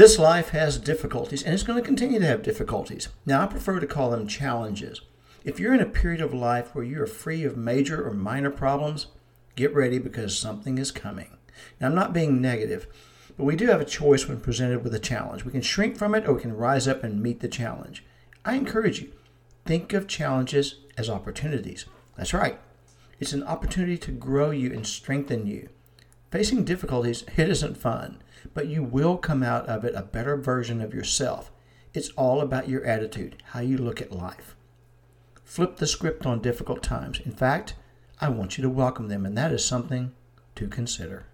This life has difficulties and it's going to continue to have difficulties. Now, I prefer to call them challenges. If you're in a period of life where you are free of major or minor problems, get ready because something is coming. Now, I'm not being negative, but we do have a choice when presented with a challenge. We can shrink from it or we can rise up and meet the challenge. I encourage you, think of challenges as opportunities. That's right. It's an opportunity to grow you and strengthen you. Facing difficulties, it isn't fun, but you will come out of it a better version of yourself. It's all about your attitude, how you look at life. Flip the script on difficult times. In fact, I want you to welcome them, and that is something to consider.